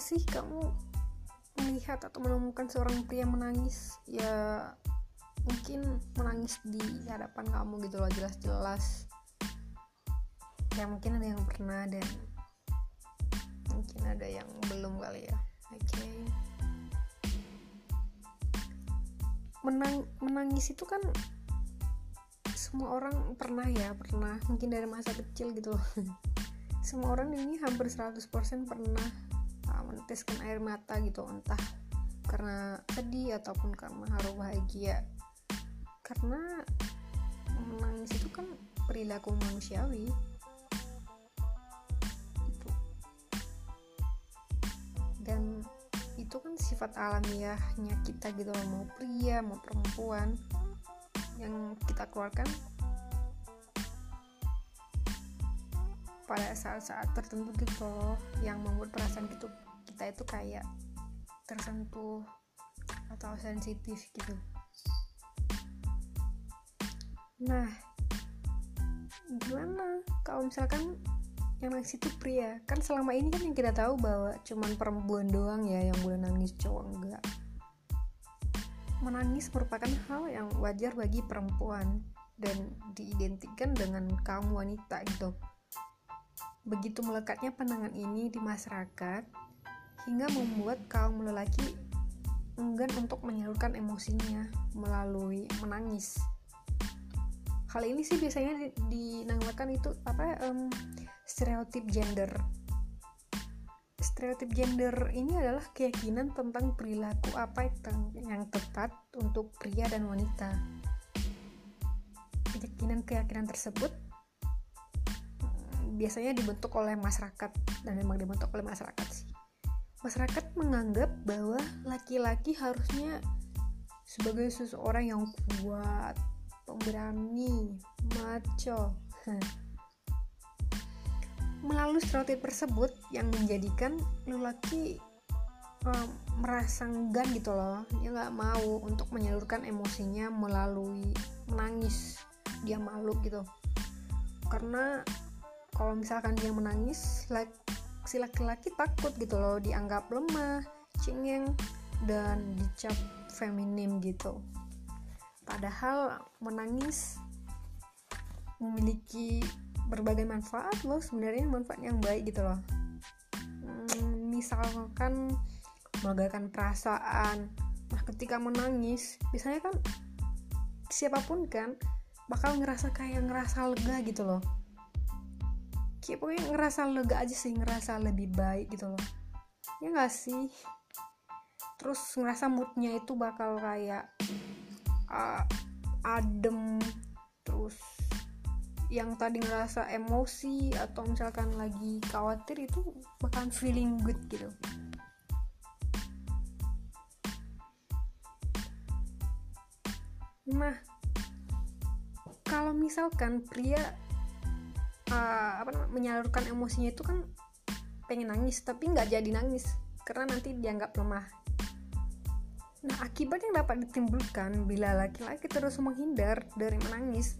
sih kamu melihat atau menemukan seorang pria menangis? Ya mungkin menangis di hadapan kamu gitu loh jelas-jelas. Ya mungkin ada yang pernah dan mungkin ada yang belum kali ya. Oke. Okay. menang menangis itu kan semua orang pernah ya pernah. Mungkin dari masa kecil gitu loh. Semua orang ini hampir 100% pernah meneteskan air mata gitu entah karena sedih ataupun karena haru bahagia. Karena menangis itu kan perilaku manusiawi. Dan itu kan sifat alamiahnya kita gitu loh mau pria mau perempuan yang kita keluarkan pada saat-saat tertentu gitu loh yang membuat perasaan gitu kita itu kayak tersentuh atau sensitif gitu. Nah gimana? Kalau misalkan yang nangis itu pria kan selama ini kan yang kita tahu bahwa cuman perempuan doang ya yang boleh nangis cowok enggak. Menangis merupakan hal yang wajar bagi perempuan dan diidentikan dengan kaum wanita gitu. Begitu melekatnya pandangan ini di masyarakat, hingga membuat kaum lelaki enggan untuk menyalurkan emosinya melalui menangis. Hal ini sih biasanya dinamakan itu apa um, stereotip gender. Stereotip gender ini adalah keyakinan tentang perilaku apa yang tepat untuk pria dan wanita. Keyakinan-keyakinan tersebut biasanya dibentuk oleh masyarakat dan memang dibentuk oleh masyarakat sih masyarakat menganggap bahwa laki-laki harusnya sebagai seseorang yang kuat pemberani maco. Melalui stereotip tersebut yang menjadikan lelaki um, merasa enggan gitu loh. Dia nggak mau untuk menyalurkan emosinya melalui menangis. Dia malu gitu. Karena kalau misalkan dia menangis like, si laki-laki takut gitu loh dianggap lemah cengeng dan dicap feminim gitu. Padahal menangis memiliki berbagai manfaat loh sebenarnya manfaat yang baik gitu loh. Hmm, misalkan melegakan perasaan. Nah ketika menangis biasanya kan siapa pun kan bakal ngerasa kayak ngerasa lega gitu loh kayak pokoknya ngerasa lega aja sih ngerasa lebih baik gitu loh. Ya gak sih? Terus ngerasa moodnya itu bakal kayak uh, adem. Terus yang tadi ngerasa emosi atau misalkan lagi khawatir itu bakalan feeling good gitu. Nah kalau misalkan pria uh, apa namanya menyalurkan emosinya itu kan pengen nangis tapi nggak jadi nangis karena nanti dianggap lemah. Nah akibat yang dapat ditimbulkan bila laki-laki terus menghindar dari menangis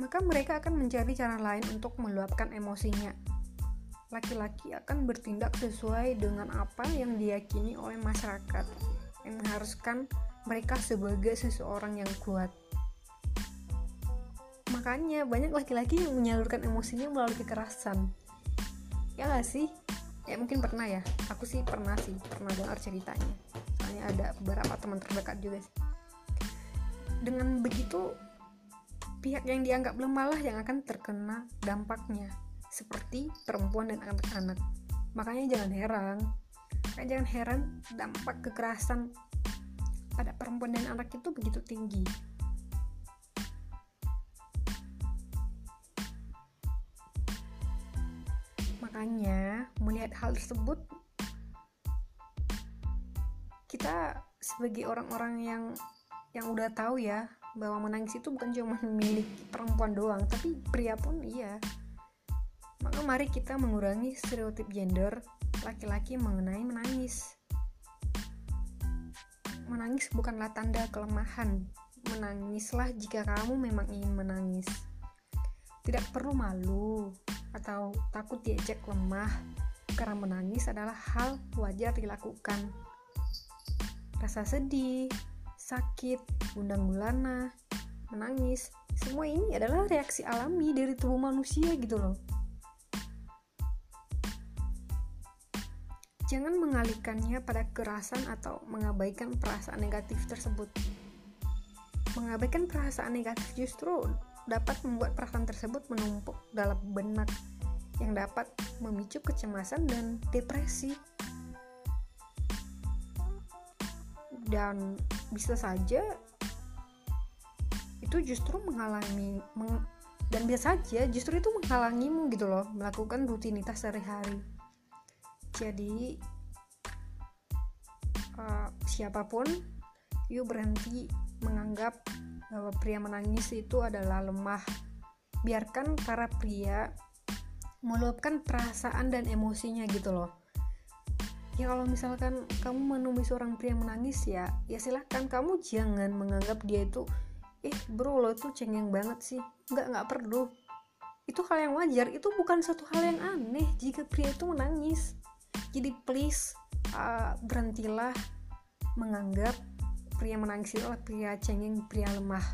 maka mereka akan mencari cara lain untuk meluapkan emosinya. Laki-laki akan bertindak sesuai dengan apa yang diyakini oleh masyarakat yang mengharuskan mereka sebagai seseorang yang kuat makanya banyak laki-laki yang menyalurkan emosinya melalui kekerasan. Ya gak sih? Ya mungkin pernah ya. Aku sih pernah sih. Pernah dengar ceritanya. Soalnya ada beberapa teman terdekat juga sih. Dengan begitu pihak yang dianggap lemah lah yang akan terkena dampaknya. Seperti perempuan dan anak-anak. Makanya jangan heran. Makanya jangan heran dampak kekerasan pada perempuan dan anak itu begitu tinggi Makanya, melihat hal tersebut, kita sebagai orang-orang yang yang udah tahu ya bahwa menangis itu bukan cuma milik perempuan doang, tapi pria pun iya. Maka mari kita mengurangi stereotip gender laki-laki mengenai menangis. Menangis bukanlah tanda kelemahan. Menangislah jika kamu memang ingin menangis. Tidak perlu malu, atau takut diajak lemah karena menangis adalah hal wajar dilakukan. Rasa sedih, sakit, undang gulana, menangis, semua ini adalah reaksi alami dari tubuh manusia gitu loh. Jangan mengalihkannya pada kerasan atau mengabaikan perasaan negatif tersebut. Mengabaikan perasaan negatif justru dapat membuat perasaan tersebut menumpuk dalam benak yang dapat memicu kecemasan dan depresi. Dan bisa saja itu justru menghalangi meng, dan biasa saja justru itu menghalangimu gitu loh melakukan rutinitas sehari-hari. Jadi uh, siapa pun yuk berhenti menganggap bahwa pria menangis itu adalah lemah. Biarkan para pria meluapkan perasaan dan emosinya gitu loh. Ya kalau misalkan kamu menemui seorang pria menangis ya ya silahkan kamu jangan menganggap dia itu eh bro lo tuh cengeng banget sih. Nggak nggak perlu. Itu hal yang wajar. Itu bukan satu hal yang aneh jika pria itu menangis. Jadi please uh, berhentilah menganggap pria menangis itu adalah pria cengeng pria lemah.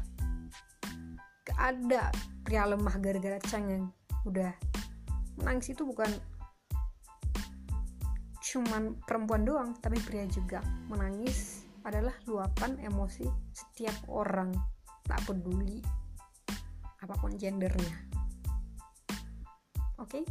Gak ada pria lemah gara-gara cengeng. Udah. Menangis itu bukan cuman perempuan doang tapi pria juga. Menangis adalah luapan emosi setiap orang. Tak peduli apa pun gendernya. Oke? okay?